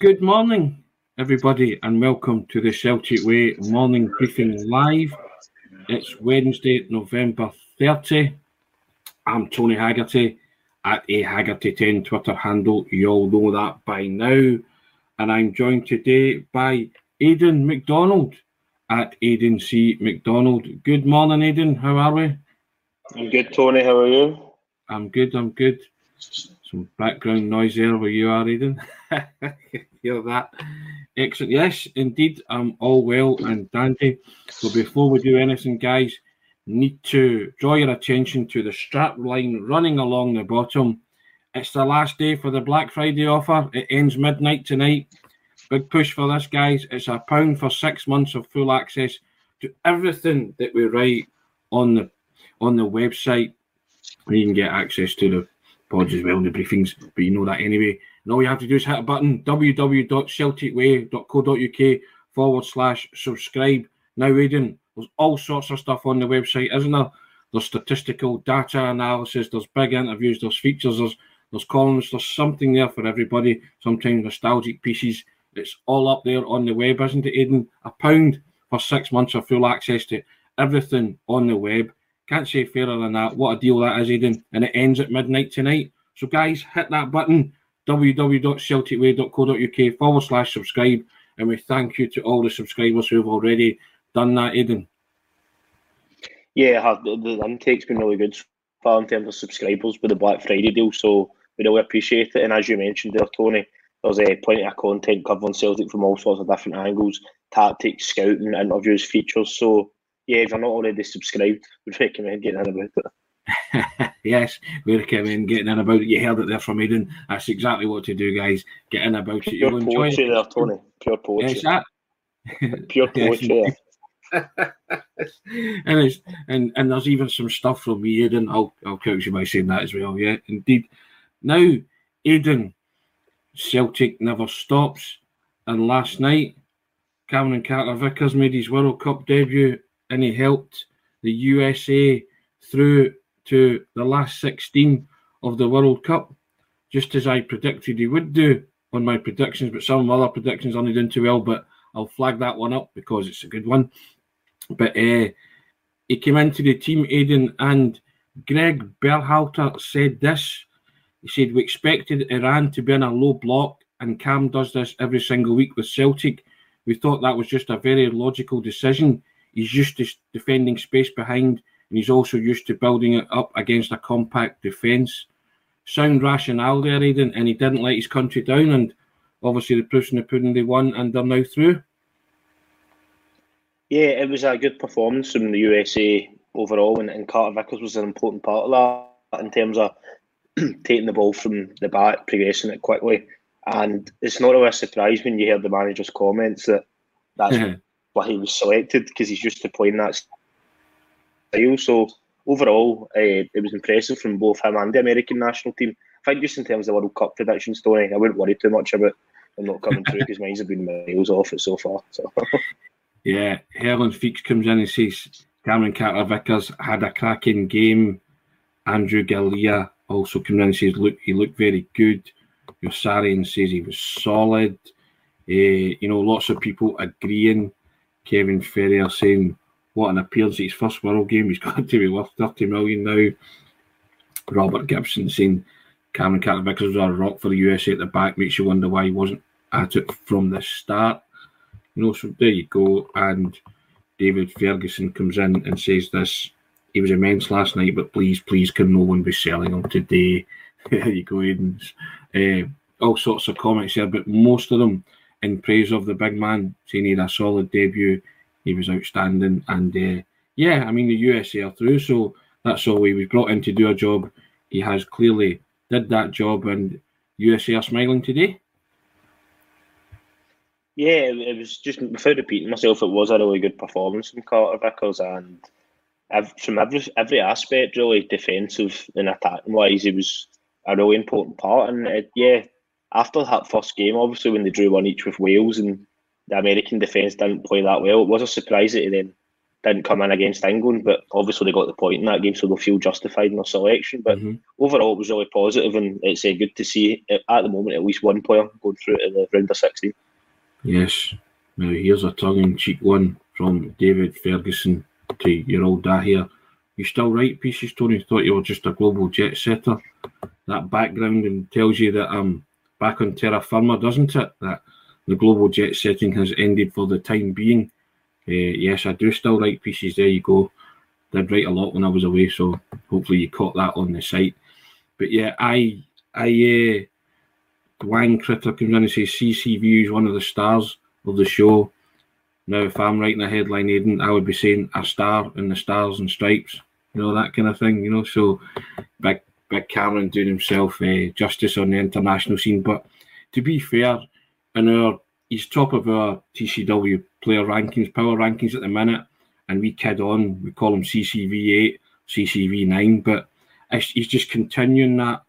Good morning, everybody, and welcome to the Celtic Way morning briefing live. It's Wednesday, November 30. I'm Tony Haggerty at a Haggerty10 Twitter handle. You all know that by now. And I'm joined today by Aidan McDonald at Aidan C. McDonald. Good morning, Aidan. How are we? I'm good, Tony. How are you? I'm good. I'm good. Some background noise there where you are, Aidan. Hear that? Excellent. Yes, indeed. I'm all well and dandy. So before we do anything, guys, need to draw your attention to the strap line running along the bottom. It's the last day for the Black Friday offer. It ends midnight tonight. Big push for this, guys. It's a pound for six months of full access to everything that we write on the on the website. You can get access to the pods as well, in the briefings, but you know that anyway. And all you have to do is hit a button www.celticway.co.uk forward slash subscribe. Now, Aidan, there's all sorts of stuff on the website, isn't there? There's statistical data analysis, there's big interviews, there's features, there's there's columns, there's something there for everybody. Sometimes nostalgic pieces. It's all up there on the web, isn't it, Aidan? A pound for six months of full access to everything on the web. Can't say fairer than that. What a deal that is, Aidan. And it ends at midnight tonight. So, guys, hit that button www.celticway.co.uk forward slash subscribe. And we thank you to all the subscribers who have already done that, Aidan. Yeah, the, intake's been really good in terms of subscribers with the Black Friday deal. So, we really appreciate it. And as you mentioned there, Tony, there's uh, plenty of content covering Celtic from all sorts of different angles tactics, scouting, interviews, features. So, yeah, if you're not already subscribed, we recommend getting in about it. yes, we recommend getting in about it. You heard it there from Aidan. That's exactly what to do, guys. Get in about it. You'll poetry enjoy it. there, Tony. Pure poetry. Yes, that. Pure poetry. and it's and and there's even some stuff from me, Aidan. I'll I'll coach you by saying that as well. Yeah, indeed. Now, Aidan, Celtic never stops, and last night, Cameron Carter Vickers made his World Cup debut and he helped the USA through to the last 16 of the World Cup, just as I predicted he would do on my predictions. But some other predictions only didn't too well, but I'll flag that one up because it's a good one. But uh, he came into the team, Aidan, and Greg Berhalter said this. He said, We expected Iran to be in a low block, and Cam does this every single week with Celtic. We thought that was just a very logical decision. He's used to defending space behind, and he's also used to building it up against a compact defence. Sound rationale there, Aidan, and he didn't let his country down. And obviously, the proof's in the pudding they won, and they're now through. Yeah, it was a good performance from the USA overall, and, and Carter Vickers was an important part of that in terms of taking the ball from the back, progressing it quickly. And it's not really a surprise when you hear the manager's comments that that's why he was selected because he's used to playing that style. So overall, uh, it was impressive from both him and the American national team. I think just in terms of World Cup predictions, story, I wouldn't worry too much about them not coming through because mine's have been miles off it so far. So. yeah, Helen Feeks comes in and says Cameron Carter Vickers had a cracking game. Andrew Galea also comes in and says, look, he looked very good. Yossarian says he was solid. Uh, you know, lots of people agreeing Kevin Ferrier saying what an appearance his first World game. He's got to be worth 30 million now. Robert Gibson saying Cameron Carter Vickers was a rock for the USA at the back. Makes you wonder why he wasn't at it from the start. You know, so there you go. And David Ferguson comes in and says this. He was immense last night, but please, please, can no one be selling him today? there you go, Aidan's. Uh, all sorts of comments here, but most of them in praise of the big man, saying he had a solid debut. He was outstanding, and uh, yeah, I mean the USA are through, so that's all he was brought in to do a job. He has clearly did that job, and USA are smiling today. Yeah, it was just without repeating myself, it was a really good performance from Carter Vickers, and from every every aspect, really defensive and attacking wise, he was a really important part. And it, yeah, after that first game, obviously when they drew one each with Wales and the American defence didn't play that well, it was a surprise that he then didn't come in against England, but obviously they got the point in that game, so they'll feel justified in their selection. But mm-hmm. overall, it was really positive, and it's uh, good to see at the moment at least one player going through to the round of 16. Yes. Now, here's a tongue in cheek one from David Ferguson to your old dad here. You still write pieces, Tony? Thought you were just a global jet setter. That background and tells you that I'm um, back on terra firma, doesn't it? That the global jet setting has ended for the time being. Uh, yes, I do still write pieces. There you go. Did write a lot when I was away, so hopefully you caught that on the site. But yeah, I, I, uh, Wang Critter comes in and says CCV is one of the stars of the show. Now, if I'm writing a headline, Aidan, I would be saying a star in the stars and stripes, you know, that kind of thing, you know. So, big, big Cameron doing himself uh, justice on the international scene. But to be fair, in our he's top of our TCW player rankings, power rankings at the minute, and we kid on. We call him CCV eight, CCV nine, but he's just continuing that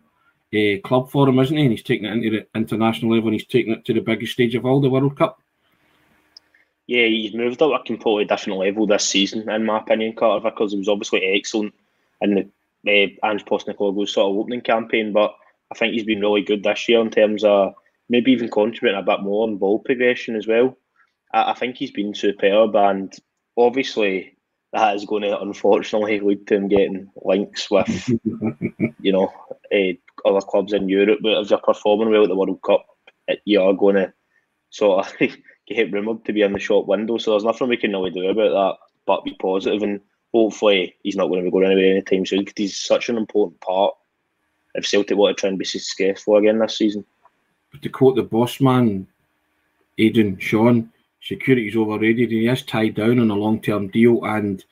uh, club for him, isn't he? And he's taking it into the international level, and he's taking it to the biggest stage of all, the World Cup. Yeah, he's moved up a completely different level this season, in my opinion, Carter Vickers. He was obviously excellent in the uh, Ange Postecoglou's sort of opening campaign, but I think he's been really good this year in terms of maybe even contributing a bit more on ball progression as well. I, I think he's been superb, and obviously that is going to unfortunately lead to him getting links with, you know, uh, other clubs in Europe. But if you're performing well at the World Cup, you are going to sort of get rumoured to be in the shop window. So there's nothing we can really do about that, but be positive and hopefully he's not going to be going anywhere anytime soon because he's such an important part if Celtic want to try and be successful again this season. But to quote the boss man, Aidan Sean, security's overrated and he is tied down on a long term deal and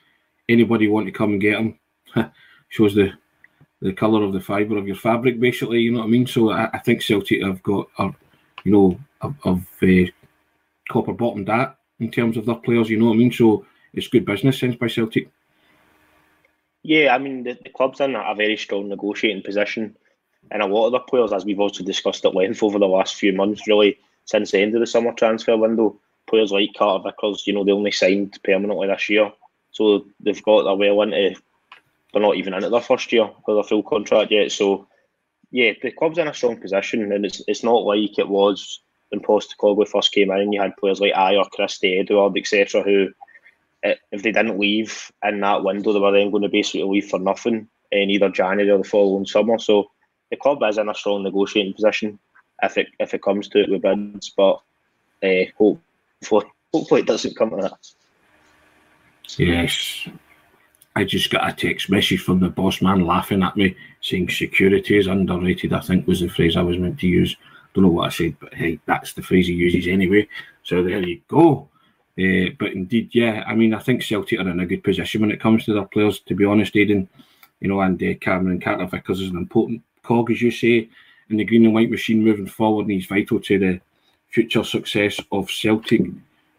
anybody want to come and get him shows the the colour of the fibre of your fabric basically, you know what I mean? So I, I think Celtic have got a you know of, of uh, copper bottomed that in terms of their players, you know what I mean? So it's good business sense by Celtic. Yeah, I mean the, the club's in a very strong negotiating position and a lot of the players, as we've also discussed at length over the last few months, really since the end of the summer transfer window, players like Carter Vickers, you know, they only signed permanently this year, so they've got their well into. They're not even into their first year with their full contract yet. So, yeah, the club's in a strong position, and it's it's not like it was when Postecoglou first came in. You had players like Ajer, Christie, Edouard, etc., who, if they didn't leave in that window, they were then going to basically leave for nothing in either January or the following summer. So the club is in a strong negotiating position if it if it comes to it with bids, but uh, hopefully, hopefully it doesn't come to that. Yes. I just got a text message from the boss man laughing at me, saying security is underrated, I think was the phrase I was meant to use. Don't know what I said, but hey, that's the phrase he uses anyway. So there you go. Uh, but indeed, yeah, I mean, I think Celtic are in a good position when it comes to their players, to be honest, Aidan. You know, and uh, Cameron Carter Vickers is an important cog, as you say, in the green and white machine moving forward, and he's vital to the future success of Celtic uh,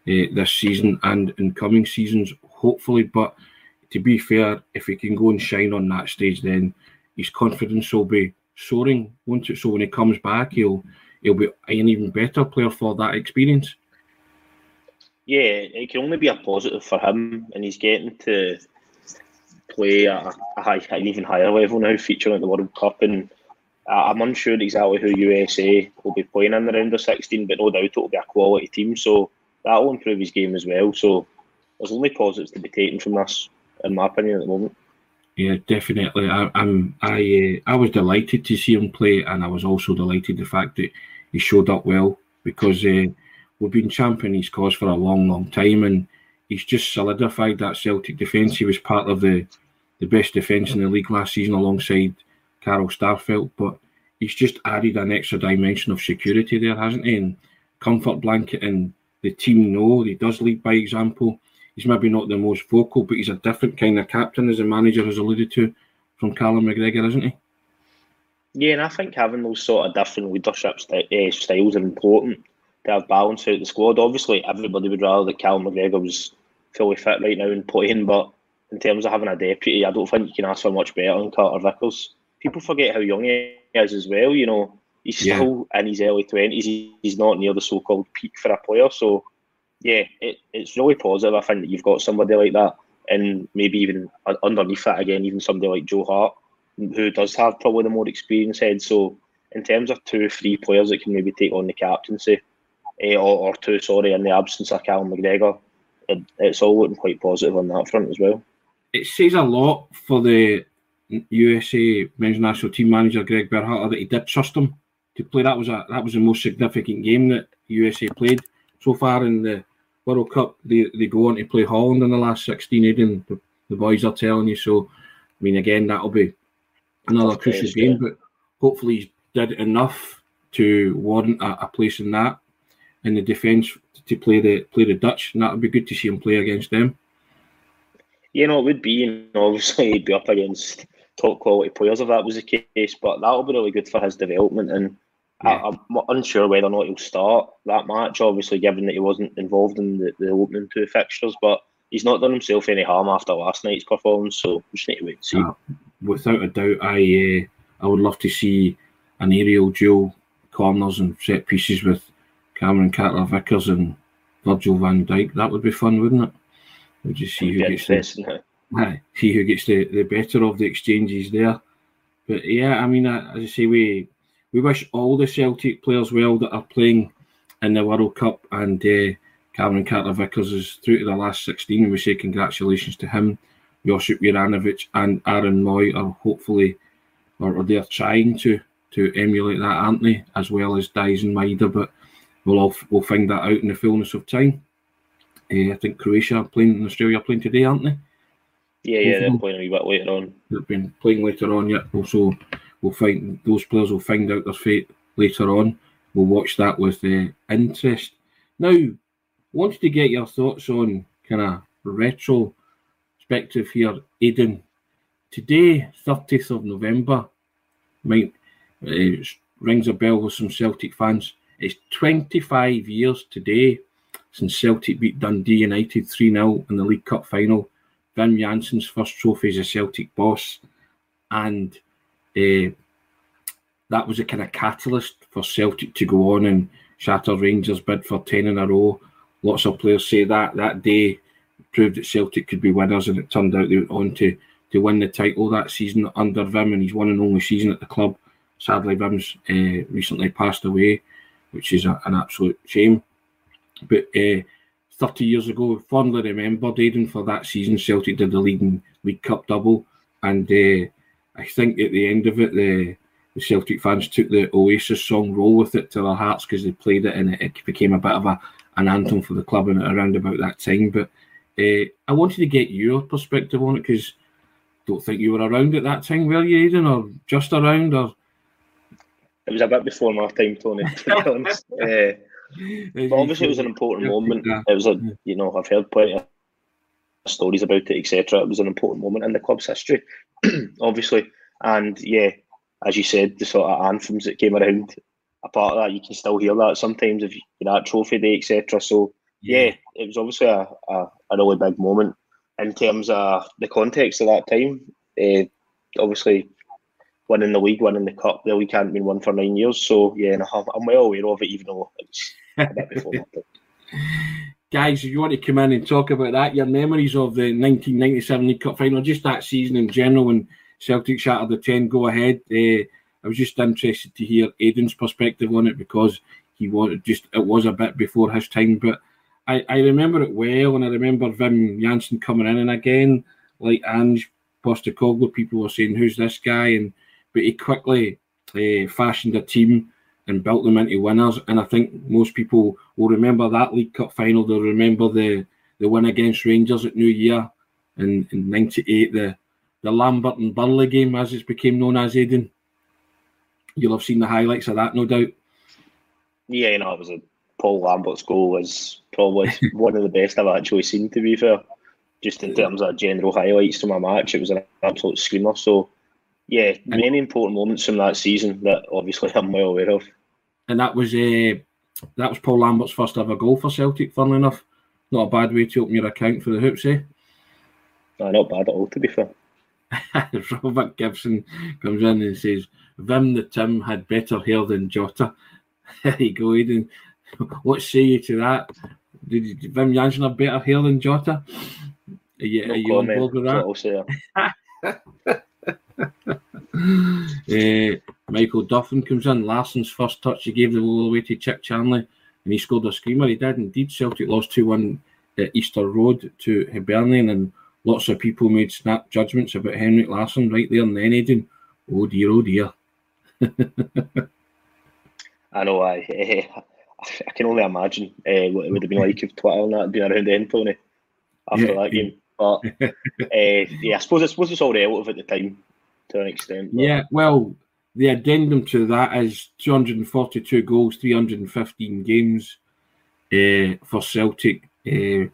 this season and in coming seasons, hopefully. But to be fair, if he can go and shine on that stage, then his confidence will be soaring, won't it? So when he comes back, he'll he'll be an even better player for that experience. Yeah, it can only be a positive for him, and he's getting to play at a high, an even higher level now, featuring at the World Cup and I'm unsure exactly who USA will be playing in the round of 16, but no doubt it will be a quality team. So that will improve his game as well. So there's only positives to be taken from this, in my opinion, at the moment. Yeah, definitely. I, am I uh, I was delighted to see him play, and I was also delighted the fact that he showed up well because uh, we've been championing his cause for a long, long time, and he's just solidified that Celtic defence. He was part of the the best defence in the league last season, alongside Carl Starfelt, but he's just added an extra dimension of security there, hasn't he? And comfort blanket and the team know he does lead by example. He's maybe not the most vocal, but he's a different kind of captain, as the manager has alluded to from Callum McGregor, isn't he? Yeah, and I think having those sort of different leadership uh, styles are important to have balance out the squad. Obviously, everybody would rather that Callum McGregor was fully fit right now and playing, but in terms of having a deputy, I don't think you can ask for much better than Carter Vickers people forget how young he is as well. You know, he's still yeah. in his early twenties. He's not near the so-called peak for a player. So, yeah, it, it's really positive. I think that you've got somebody like that and maybe even underneath that again, even somebody like Joe Hart, who does have probably the more experience head. So in terms of two, or three players that can maybe take on the captaincy, Eh, or, or two, sorry, in the absence of Callum McGregor, it, it's all looking quite positive on that front as well. It says a lot for the USA men's national team manager Greg Berhalter that he did trust him to play. That was a that was the most significant game that USA played so far in the World Cup. They, they go on to play Holland in the last sixteen. Aidan, the, the boys are telling you. So, I mean, again, that'll be another crucial game. But hopefully, he's did enough to warrant a, a place in that in the defence to play the play the Dutch, and that would be good to see him play against them. You know, it would be, and obviously he'd be up against top quality players if that was the case. But that'll be really good for his development. And yeah. I, am unsure whether or not he'll start that match. Obviously, given that he wasn't involved in the, the opening two fixtures, but he's not done himself any harm after last night's performance. So we just need to wait and see. Uh, without a doubt, I uh, I would love to see an aerial duel, corners and set pieces with Cameron Carter Vickers and Virgil van Dijk. That would be fun, wouldn't it? We'll just see who gets the, see who gets the, the better of the exchanges there. But yeah, I mean, as I say, we we wish all the Celtic players well that are playing in the World Cup, and uh, Cameron Carter Vickers is through to the last 16, and we say congratulations to him. Josip Juranovic and Aaron Mooy are hopefully, or, they're trying to to emulate that, aren't they? As well as Daizen Maeda, but we'll all, we'll find that out in the fullness of time. Uh, I think Croatia are playing and Australia are playing today, aren't they? Yeah, yeah, they're playing a wee bit later on. They've been playing later on, yet. Also, we'll find those players will find out their fate later on. We'll watch that with uh, interest. Now, wanted to get your thoughts on kind of retro perspective here, Aidan. Today, 30th of November, might uh, rings a bell with some Celtic fans. It's 25 years today since Celtic beat Dundee United 3 0 in the League Cup final. Wim Jansen's first trophy as a Celtic boss. And uh, that was a kind of catalyst for Celtic to go on and shatter Rangers' bid for 10 in a row. Lots of players say that that day proved that Celtic could be winners, and it turned out they went on to, to win the title that season under Wim, and he's one and only season at the club. Sadly, Wim's uh, recently passed away, which is a, an absolute shame. But uh, 30 years ago, fondly remembered Aidan for that season. Celtic did the leading League Cup double, and uh, I think at the end of it, the, the Celtic fans took the Oasis song "Roll with It" to their hearts because they played it, and it, it, became a bit of a an anthem for the club and around about that time. But uh, I wanted to get your perspective on it because don't think you were around at that time, were you, Aidan, or just around, or it was a bit before my time, Tony. To be honest, uh, but obviously it was an important moment. It was a, you know, I've heard plenty of stories about it, etc. It was an important moment in the club's history, obviously, and yeah, as you said, the sort of anthems that came around. A part of that, you can still hear that sometimes if you're at trophy day, etc. So yeah. yeah, it was obviously a, a, a really big moment in terms of the context of that time. Uh, obviously, winning the league, winning the cup, the league hadn't been won for nine years. So yeah, no, I'm, I'm, well aware of it, even though it's a bit before that. Guys, if you want to come in and talk about that, your memories of the 1997 League Cup final, just that season in general, when Celtic shattered the 10, go ahead. Uh, I was just interested to hear Aidan's perspective on it because he wanted just it was a bit before his time, but I, I remember it well, and I remember Wim Jansen coming in, and again, like Ange Postecoglou, people were saying, "Who's this guy?" and but he quickly uh, fashioned a team and built them into winners. And I think most people will remember that League Cup final. They'll remember the, the win against Rangers at New Year in, in 98, the, the Lambert and Burley game, as it became known as Aidan. You'll have seen the highlights of that, no doubt. Yeah, you know, it was a Paul Lambert's goal was probably one of the best I've actually seen, to be fair. Just in terms of general highlights from a match, it was an absolute screamer. So yeah, and, many important moments from that season that obviously I'm well aware of. And that was uh, that was Paul Lambert's first ever goal for Celtic. Funnily enough, not a bad way to open your account for the hoops, eh? No, not bad at all. To be fair. Robert Gibson comes in and says, "Vim the Tim had better hair than Jota." there you go, Eden. What say you to that? Did Wim Jansen have better hair than Jota? Are you, No are you on board with that? What I'll say. Uh, Michael Duffin comes in. Larsson's first touch, he gave the ball away to Chick Charnley, and he scored a screamer. He did indeed. Celtic lost 2 1 at Easter Road to Hibernian, and lots of people made snap judgments about Henrik Larsson right there and then, Aidan. Oh dear, oh dear. I know. I, I can only imagine uh, what it would have been like if Twitter and that had been around then, Tony, after Yeah. that game. But uh, yeah, I suppose I suppose it's all relative at the time to an extent. but- Yeah, well, the addendum to that is 242 goals, 315 games uh, for Celtic, uh,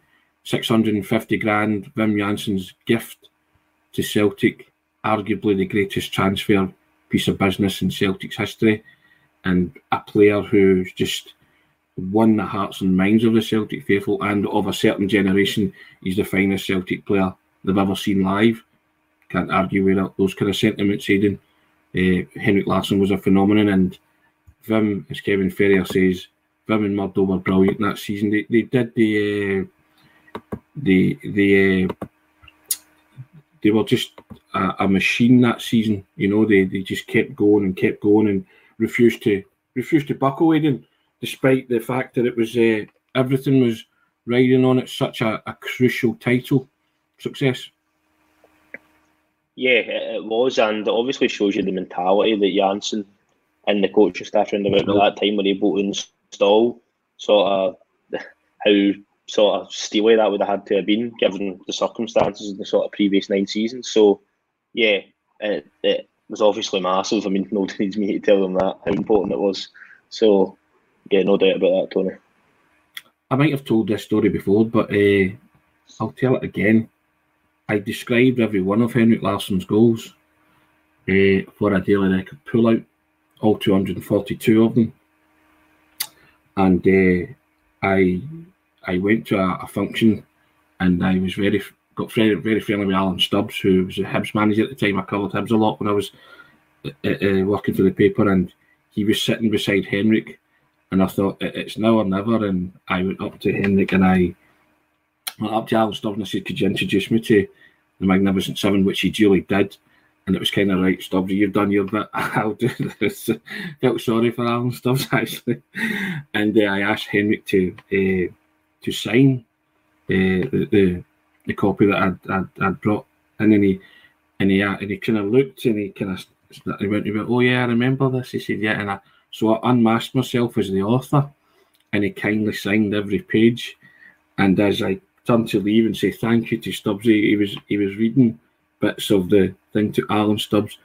650 grand. Wim Jansen's gift to Celtic, arguably the greatest transfer piece of business in Celtic's history, and a player who's just won the hearts and minds of the Celtic faithful and of a certain generation. He's the finest Celtic player they've ever seen live. Can't argue with those kind of sentiments, Aidan. Uh, Henrik Larsson was a phenomenon, and Vim, as Kevin Ferrier says, Vim and Murdo were brilliant that season. They, they did the uh, the the uh, they were just a, a machine that season. You know, they, they just kept going and kept going and refused to refused to buckle, Aidan, despite the fact that it was everything was riding on it. Such a, a crucial title success. Yeah, it, it was, and it obviously shows you the mentality that Jansen and the coaching staff around about at that time were able to install. Sort of how sort of steely that would have had to have been given the circumstances of the sort of previous nine seasons. So, yeah, it, it was obviously massive. I mean, nobody needs me to tell them that how important it was. So, yeah, no doubt about that, Tony. I might have told this story before, but uh, I'll tell it again. I described every one of Henrik Larsson's goals uh, for a daily record pullout, all 242 of them. And uh, I I went to a, a function and I was very got very, very friendly with Alan Stubbs, who was a Hibs manager at the time. I covered Hibs a lot when I was uh, working for the paper, and he was sitting beside Henrik and I thought it's now or never. And I went up to Henrik and I went up to Stubbs and I said, Could you introduce me to the Magnificent Seven, which he duly did. And it was kind of right, Stubbs, you've done your bit. I'll do this. Felt sorry for Alan Stubbs actually, and uh, I asked Henrik to uh, to sign uh, the, the the copy that I'd, I'd, I'd brought, and then he and he and he kind of looked and he kind of he went, he went, oh yeah, I remember this. He said, yeah, and I so I unmasked myself as the author, and he kindly signed every page. And as I turned to leave and say thank you to Stubbs, he, he was he was reading bits of the thing to Alan Stubbs,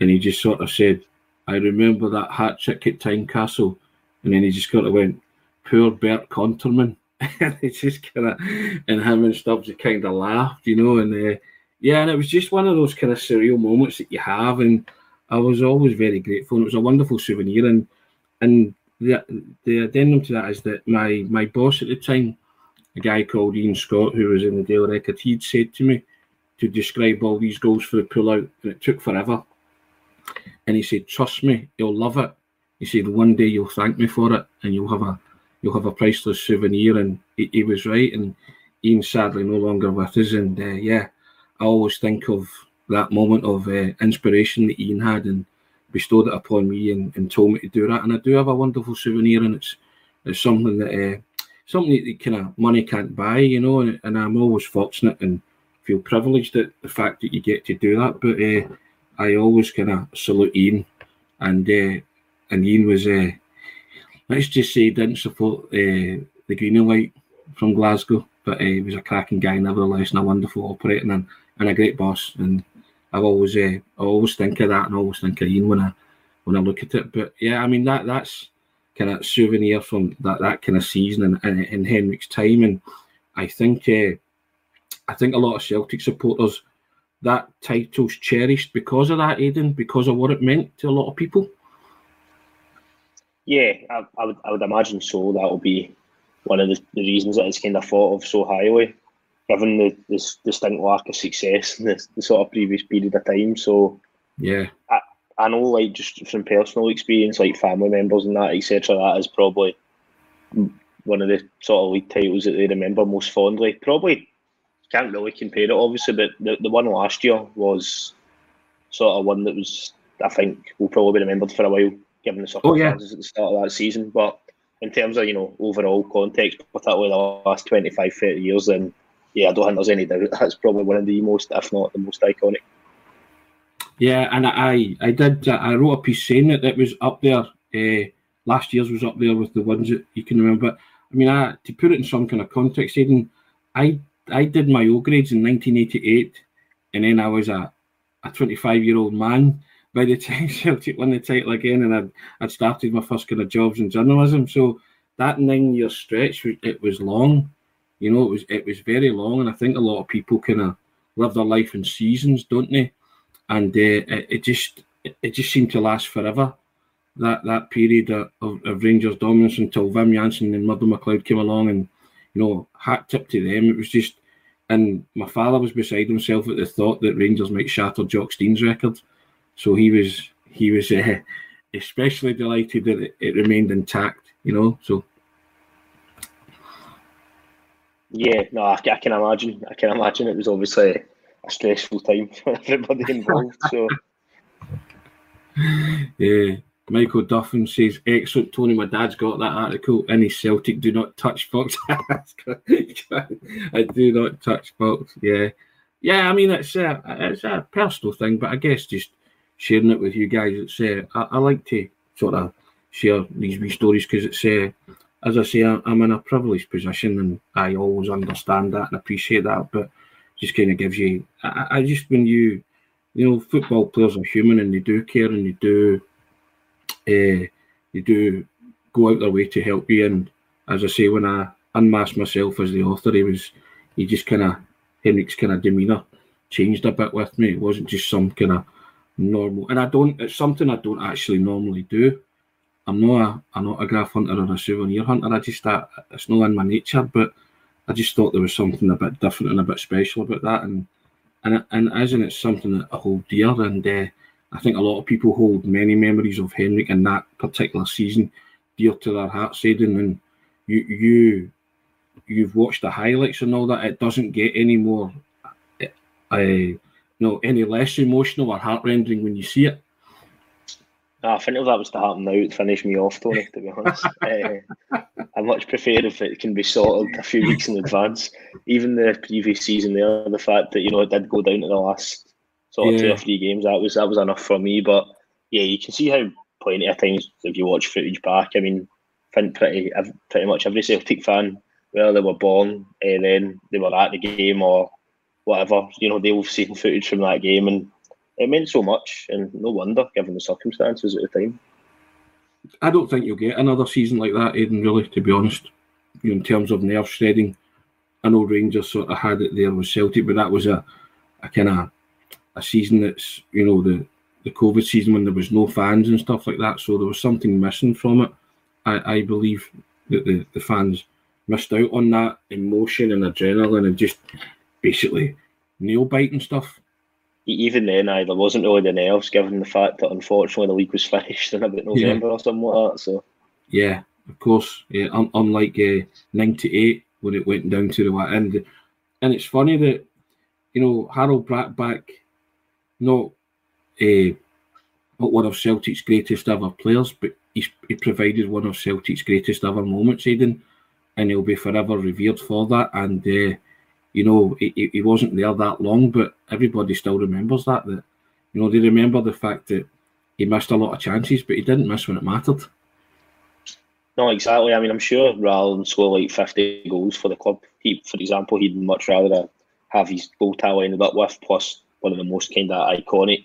and he just sort of said, "I remember that hat trick at Tynecastle," and then he just kind of went, "Poor Bert Konterman," and he just kind of and him and Stubbs kind of laughed, you know, and uh, yeah, and it was just one of those kind of surreal moments that you have, and I was always very grateful, and it was a wonderful souvenir, and and the the addendum to that is that my my boss at the time, a guy called Ian Scott, who was in the Daily Record, he'd said to me to describe all these goals for the pullout, and it took forever. And he said, "Trust me, you'll love it." He said, "One day you'll thank me for it, and you'll have a you'll have a priceless souvenir." And he, he was right. And Ian sadly no longer with us. And uh, yeah, I always think of that moment of uh, inspiration that Ian had and bestowed it upon me and, and told me to do that. And I do have a wonderful souvenir, and it's it's something that uh, something that kind of money can't buy, you know. And, and I'm always fortunate and feel privileged at the fact that you get to do that. But uh, I always kind of salute Ian, and uh, and Ian was uh, let's just say didn't support the green and white from Glasgow, but he was a cracking guy nevertheless, and a wonderful operator and, and a great boss. And I've always I always think of that, and always think of Ian when I when I look at it. But yeah, I mean that that's kind of souvenir from that that kind of season and in, in, Henrik's time, and I think. Uh, I think a lot of Celtic supporters that title's cherished because of that, Aidan, because of what it meant to a lot of people. Yeah, I, I would I would imagine so. That will be one of the, the reasons that it's kind of thought of so highly, given the this distinct lack of success in the, the sort of previous period of time. So yeah, I, I know like just from personal experience, like family members and that etc. That is probably one of the sort of league titles that they remember most fondly. Probably can't really compare it, obviously, but the, the one last year was sort of one that was, I think, will probably be remembered for a while, given the circumstances oh, yeah. at the start of that season. But in terms of, you know, overall context, particularly the last 25, 30 years, then yeah, I don't think there's any doubt that's probably one of the most, if not the most iconic. Yeah, and I I did I wrote a piece saying that it was up there. Uh, last year's was up there with the ones that you can remember. I mean, I, to put it in some kind of context, Aidan, I I did my O grades in 1988, and then I was a a 25 year old man by the time Celtic won the title again, and I'd, I'd started my first kind of jobs in journalism. So that nine year stretch, it was long. You know, it was it was very long, and I think a lot of people kind of live their life in seasons, don't they? And uh, it, it, just it just seemed to last forever. That that period of, of Rangers dominance until Wim Jansen and Murdo MacLeod came along, and you know, hat tip to them. It was just, and my father was beside himself at the thought that Rangers might shatter Jock Stein's record. So he was he was uh, especially delighted that it, it remained intact. You know, so yeah, no, I, I, can imagine. I can imagine it was obviously a stressful time for everybody involved. So, yeah, Michael Duffin says, "Excellent, Tony. My dad's got that article his Celtic do not touch box. I do not touch box. Yeah, yeah. I mean, it's a it's a personal thing, but I guess just sharing it with you guys. It's uh, I, I like to sort of share these wee stories because it's uh, as I say, I'm in a privileged position, and I always understand that and appreciate that. But just kind of gives you, I, I just when you, you know, football players are human and they do care and they do, uh, they do go out their way to help you. And as I say, when I unmasked myself as the author, he was, he just kind of Henrik's kind of demeanour changed a bit with me. It wasn't just some kind of normal, and I don't. It's something I don't actually normally do. I'm not a, I'm not a, autograph hunter or a souvenir hunter. I just that it's not in my nature, but I just thought there was something a bit different and a bit special about that, and and and isn't it something that I hold dear? And uh, I think a lot of people hold many memories of Henrik in that particular season dear to their hearts, Aidan. And you you you've watched the highlights and all that. It doesn't get any more, uh, no, any less emotional or heart rending when you see it. I think if that was to happen now, it'd finish me off, Tony, to be honest. uh, I much prefer if it can be sorted a few weeks in advance. Even the previous season there, the fact that, you know, it did go down to the last sort of yeah. two or three games, that was that was enough for me. But yeah, you can see how plenty of times if you watch footage back, I mean, I think pretty pretty much every Celtic fan, where they were born, and then they were at the game or whatever, you know, they've seen footage from that game and it meant so much, and no wonder given the circumstances at the time. I don't think you'll get another season like that, Aidan. Really, to be honest, you know, in terms of nerve shredding, I know Rangers sort of had it there with Celtic, but that was a, a kind of a season that's you know the the COVID season when there was no fans and stuff like that. So there was something missing from it. I, I believe that the, the fans missed out on that emotion and adrenaline and just basically nail biting stuff even then, I there wasn't really the nerves, given the fact that unfortunately the league was finished in about November yeah. or something like that. So yeah, of course, yeah, un- unlike uh, '98 when it went down to the end, and it's funny that you know Harald Brattbakk, not uh, not one of Celtic's greatest ever players, but he's, he provided one of Celtic's greatest ever moments, Aidan, and he'll be forever revered for that. And uh, you know, he, he wasn't there that long, but everybody still remembers that. That you know, they remember the fact that he missed a lot of chances, but he didn't miss when it mattered. No, exactly. I mean, I'm sure rather than score like 50 goals for the club, he, for example, he'd much rather have his goal tally ended up with, plus one of the most kind of iconic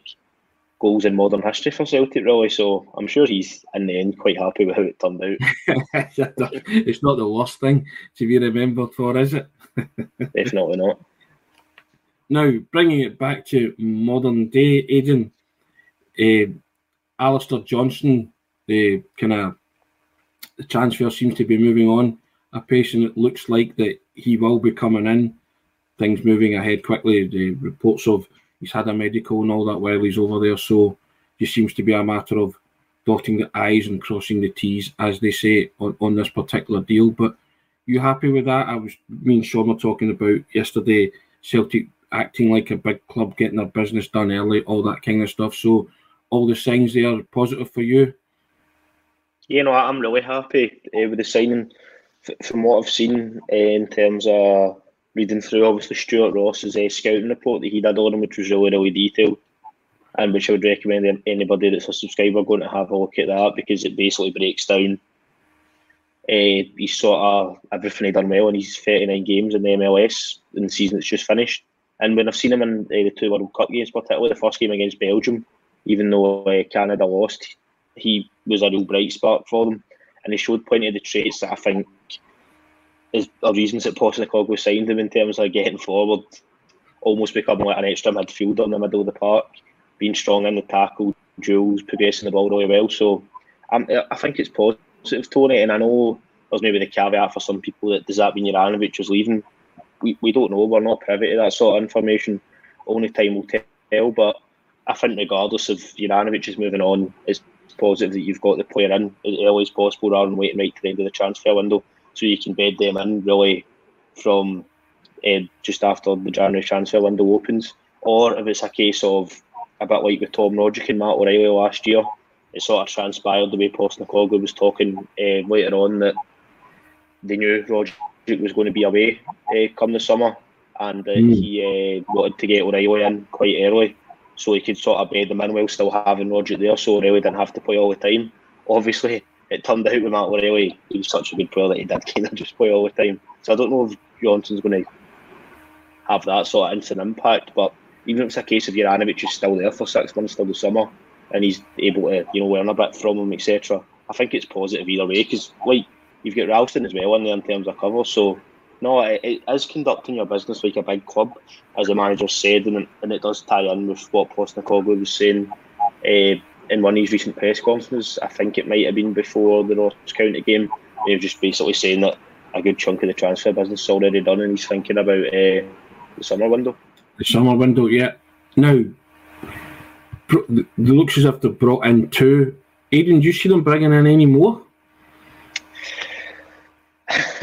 goals in modern history for Celtic, really. So I'm sure he's in the end quite happy with how it turned out. it's not the worst thing to be remembered for, is it? Definitely not. Now, bringing it back to modern day, Aidan, uh, Alistair Johnston, the kind of the transfer seems to be moving on. A patient it looks like that he will be coming in. Things moving ahead quickly. The reports of he's had a medical and all that while he's over there, so just seems to be a matter of dotting the I's and crossing the T's, as they say, on, on this particular deal. But you happy with that? I was me and Sean were talking about yesterday Celtic acting like a big club, getting their business done early, all that kind of stuff. So all the signs there are positive for you. You know, I'm really happy uh, with the signing. From what I've seen uh, in terms of reading through, obviously Stuart Ross's uh, scouting report that he did on him, which was really, really detailed, and which I would recommend anybody that's a subscriber going to have a look at that because it basically breaks down. Uh, he's sort of everything he done well in his 39 games in the MLS in the season that's just finished. And when I've seen him in uh, the two World Cup games, particularly the first game against Belgium, even though uh, Canada lost, he was a real bright spark for them. And he showed plenty of the traits that I think is the reasons that Postecoglou signed him in terms of getting forward, almost becoming like an extra midfielder in the middle of the park, being strong in the tackle, duels, progressing the ball really well. So um, I think it's positive, Tony. And I know there's maybe the caveat for some people that does that mean Juranovic was leaving? We, we don't know. We're not privy to that sort of information. Only time will tell. But I think regardless of Juranovic is moving on, it's positive that you've got the player in as early as possible rather than waiting right to the end of the transfer window so you can bed them in really from uh, just after the January transfer window opens. Or if it's a case of a bit like with Tom Rogic and Matt O'Riley last year, it sort of transpired the way Postecoglou was talking uh, later on that they knew Rogic was going to be away uh, come the summer and uh, mm. he wanted to get O'Riley in quite early so he could sort of bed them in while still having Rogic there so O'Riley didn't have to play all the time. Obviously, it turned out with Matt O'Riley, he was such a good player that he did kind of just play all the time. So I don't know if Johnston's going to have that sort of instant impact, but even if it's a case of Juranovic is still there for six months till the summer and he's able to, you know, learn a bit from him, etc., I think it's positive either way because, like, you've got Ralston as well in there in terms of cover, so no, it, it is conducting your business like a big club, as the manager said, and, and it does tie in with what Postecoglou was saying uh, in one of his recent press conferences, I think it might have been before the Ross County game, he was just basically saying that a good chunk of the transfer business is already done and he's thinking about uh, the summer window. The summer window, yeah. Now, the looks as if they've brought in two. Aidan, do you see them bringing in any more?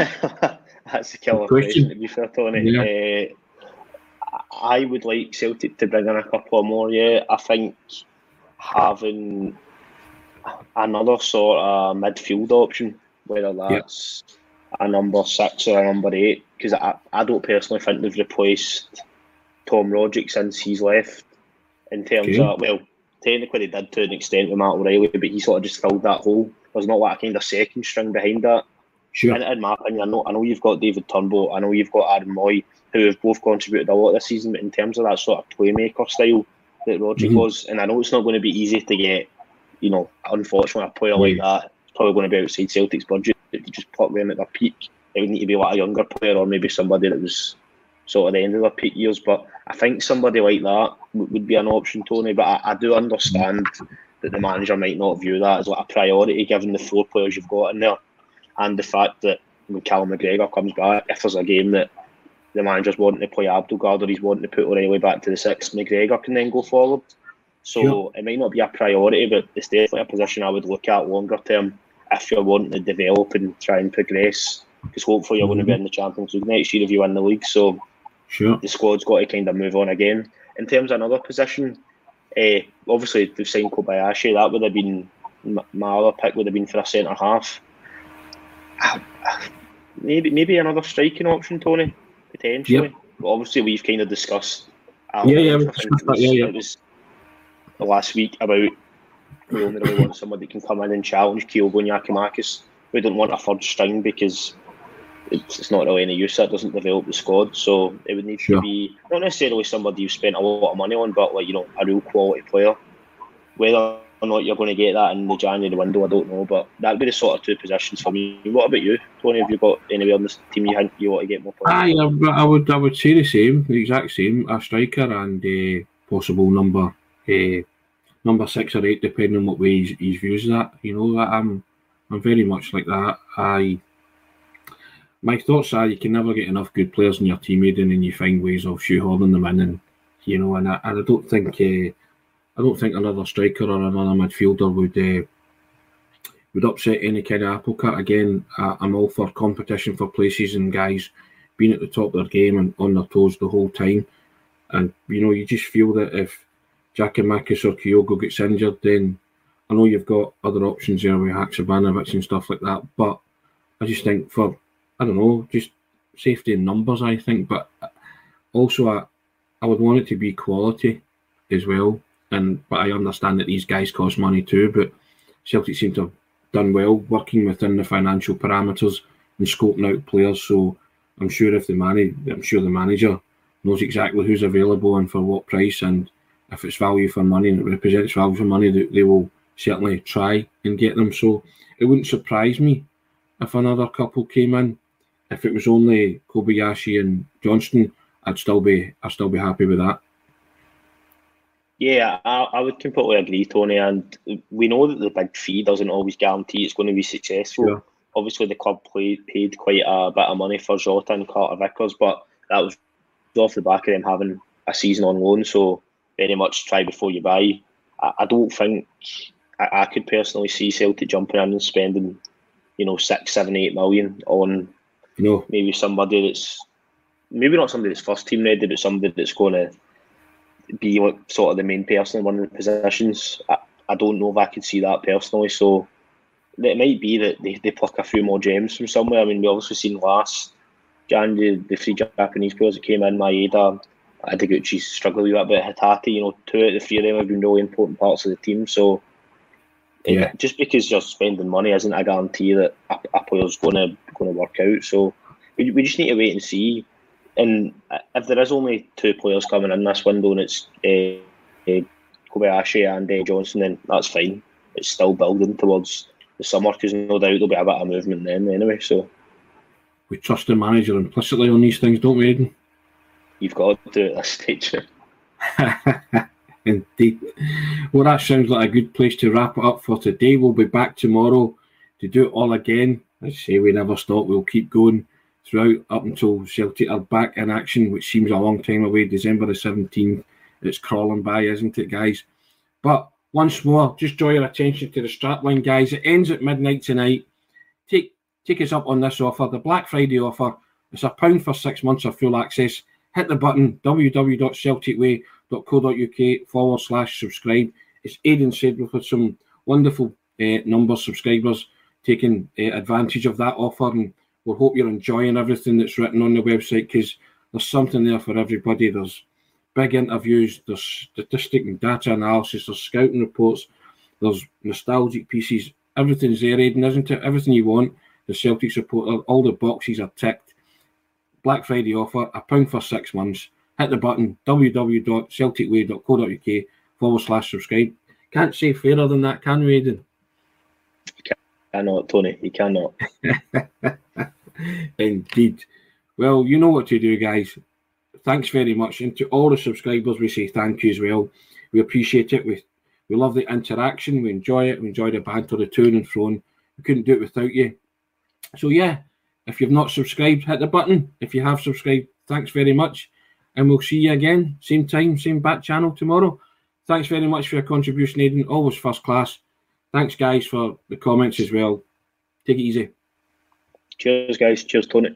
That's a killer question. question. to be fair, Tony. Yeah. Uh, I would like Celtic to bring in a couple more. Yeah, I think having another sort of midfield option, whether that's yep. a number six or a number eight, because I, I don't personally think they've replaced Tom Rogic since he's left. In terms okay. of well, technically they did to an extent with Matt O'Riley, but he sort of just filled that hole. There's not like a kind of second string behind that. Sure. In, in my opinion, I know I know you've got David Turnbull, I know you've got Aaron Mooy, who have both contributed a lot this season, but in terms of that sort of playmaker style, that Rogic mm-hmm. was, and I know it's not going to be easy to get. You know, unfortunately, a player like that is probably going to be outside Celtic's budget. To just put them at their peak, it would need to be like a younger player or maybe somebody that was sort of the end of their peak years. But I think somebody like that would be an option, Tony. But I, I do understand that the manager might not view that as like a priority, given the four players you've got in there, and the fact that when Callum McGregor comes back, if there's a game that the manager's wanting to play Abildgaard or he's wanting to put O'Riley back to the six. McGregor can then go forward. So sure. it might not be a priority, but it's definitely a position I would look at longer term if you're wanting to develop and try and progress. Because hopefully you're mm-hmm. going to be in the Champions League next year if you win the league. So sure. the squad's got to kind of move on again. In terms of another position, uh, obviously they've signed Kobayashi. That would have been my other pick. Would have been for a centre half. Maybe maybe another striking option, Tony potentially. Yep. But obviously, we've kind of discussed. Um, yeah, yeah, discussed that. Yeah, yeah. It was the last week about we only really want somebody that can come in and challenge Kyogo and Giakoumakis. We don't want a third string because it's, it's not really any use. That doesn't develop the squad. So it would need to be not necessarily somebody you spent a lot of money on, but like you know a real quality player. Whether or not you're going to get that in the January window, I don't know. But that'd be the sort of two positions for me. What about you, Tony? Have you got anywhere on this team you think you want to get more players? Aye, I would, I would say the same, the exact same. A striker and a possible number, uh, number six or eight, depending on what way he's, he's views that. You know that I'm, I'm very much like that. I. My thoughts are you can never get enough good players in your team, Aidan, and you find ways of shoehorning them in, and you know, and I, and I don't think. Uh, I don't think another striker or another midfielder would uh, would upset any kind of apple cart. Again, I'm all for competition for places and guys being at the top of their game and on their toes the whole time. And you know, you just feel that if Giakoumakis or Kyogo gets injured, then I know you've got other options there with Haksabanovic and stuff like that. But I just think for I don't know, just safety in numbers, I think. But also, I, I would want it to be quality as well. And but I understand that these guys cost money too. But Celtic seem to have done well working within the financial parameters and scoping out players. So I'm sure if the I'm sure the manager knows exactly who's available and for what price, and if it's value for money and it represents value for money, they, they will certainly try and get them. So it wouldn't surprise me if another couple came in. If it was only Kobayashi and Johnston, I'd still be I'd still be happy with that. Yeah, I, I would completely agree, Tony. And we know that the big fee doesn't always guarantee it's going to be successful. Obviously, the club played, paid quite a bit of money for Jota and Carter Vickers, but that was off the back of them having a season on loan. So very much try before you buy. I, I don't think I, I, could personally see Celtic jumping in and spending, you know, six, seven, eight million on no. maybe somebody that's maybe not somebody that's first team ready, but somebody that's going to be like sort of the main person in one of the positions. I, I don't know if I could see that personally. So it might be that they, they pluck a few more gems from somewhere. I mean, we obviously seen last January the three Japanese players that came in, Maeda, Ideguchi struggled a bit, but Hatate, you know, two out of the three of them have been really important parts of the team. So yeah. It, just because you're spending money isn't a guarantee that a, a player's gonna gonna work out. So we, we just need to wait and see. And if there is only two players coming in this window and it's uh, uh, Kobayashi and uh, Johnston, then that's fine. It's still building towards the summer because no doubt there'll be a bit of movement then anyway. So we trust the manager implicitly on these things, don't we, Aidan? You've got to do it at this stage. Indeed. Well, that sounds like a good place to wrap it up for today. We'll be back tomorrow to do it all again. I say we never stop. We'll keep going throughout up until Celtic are back in action, which seems a long time away. December the 17th. It's crawling by, isn't it, guys? But once more, just draw your attention to the strapline, guys. It ends at midnight tonight. Take take us up on this offer, the Black Friday offer. It's a pound for six months of full access. Hit the button www.celticway.co.uk forward slash subscribe. It's Aidan said we've had some wonderful uh, number subscribers taking uh, advantage of that offer and we hope you're enjoying everything that's written on the website because there's something there for everybody. There's big interviews, there's statistic and data analysis, there's scouting reports, there's nostalgic pieces. Everything's there, Aidan, isn't it? Everything you want. The Celtic supporter, all the boxes are ticked. Black Friday offer, a pound for six months. Hit the button www.celticway.co.uk forward slash subscribe. Can't say fairer than that, can we, Aidan? cannot, Tony. You cannot. Indeed. Well, you know what to do, guys. Thanks very much. And to all the subscribers, we say thank you as well. We appreciate it. We we love the interaction. We enjoy it. We enjoy the banter, the to and fro. We couldn't do it without you. So yeah, if you've not subscribed, hit the button. If you have subscribed, thanks very much. And we'll see you again, same time, same back channel tomorrow. Thanks very much for your contribution, Aidan. Always first class. Thanks, guys, for the comments as well. Take it easy. Cheers, guys. Cheers, Tony.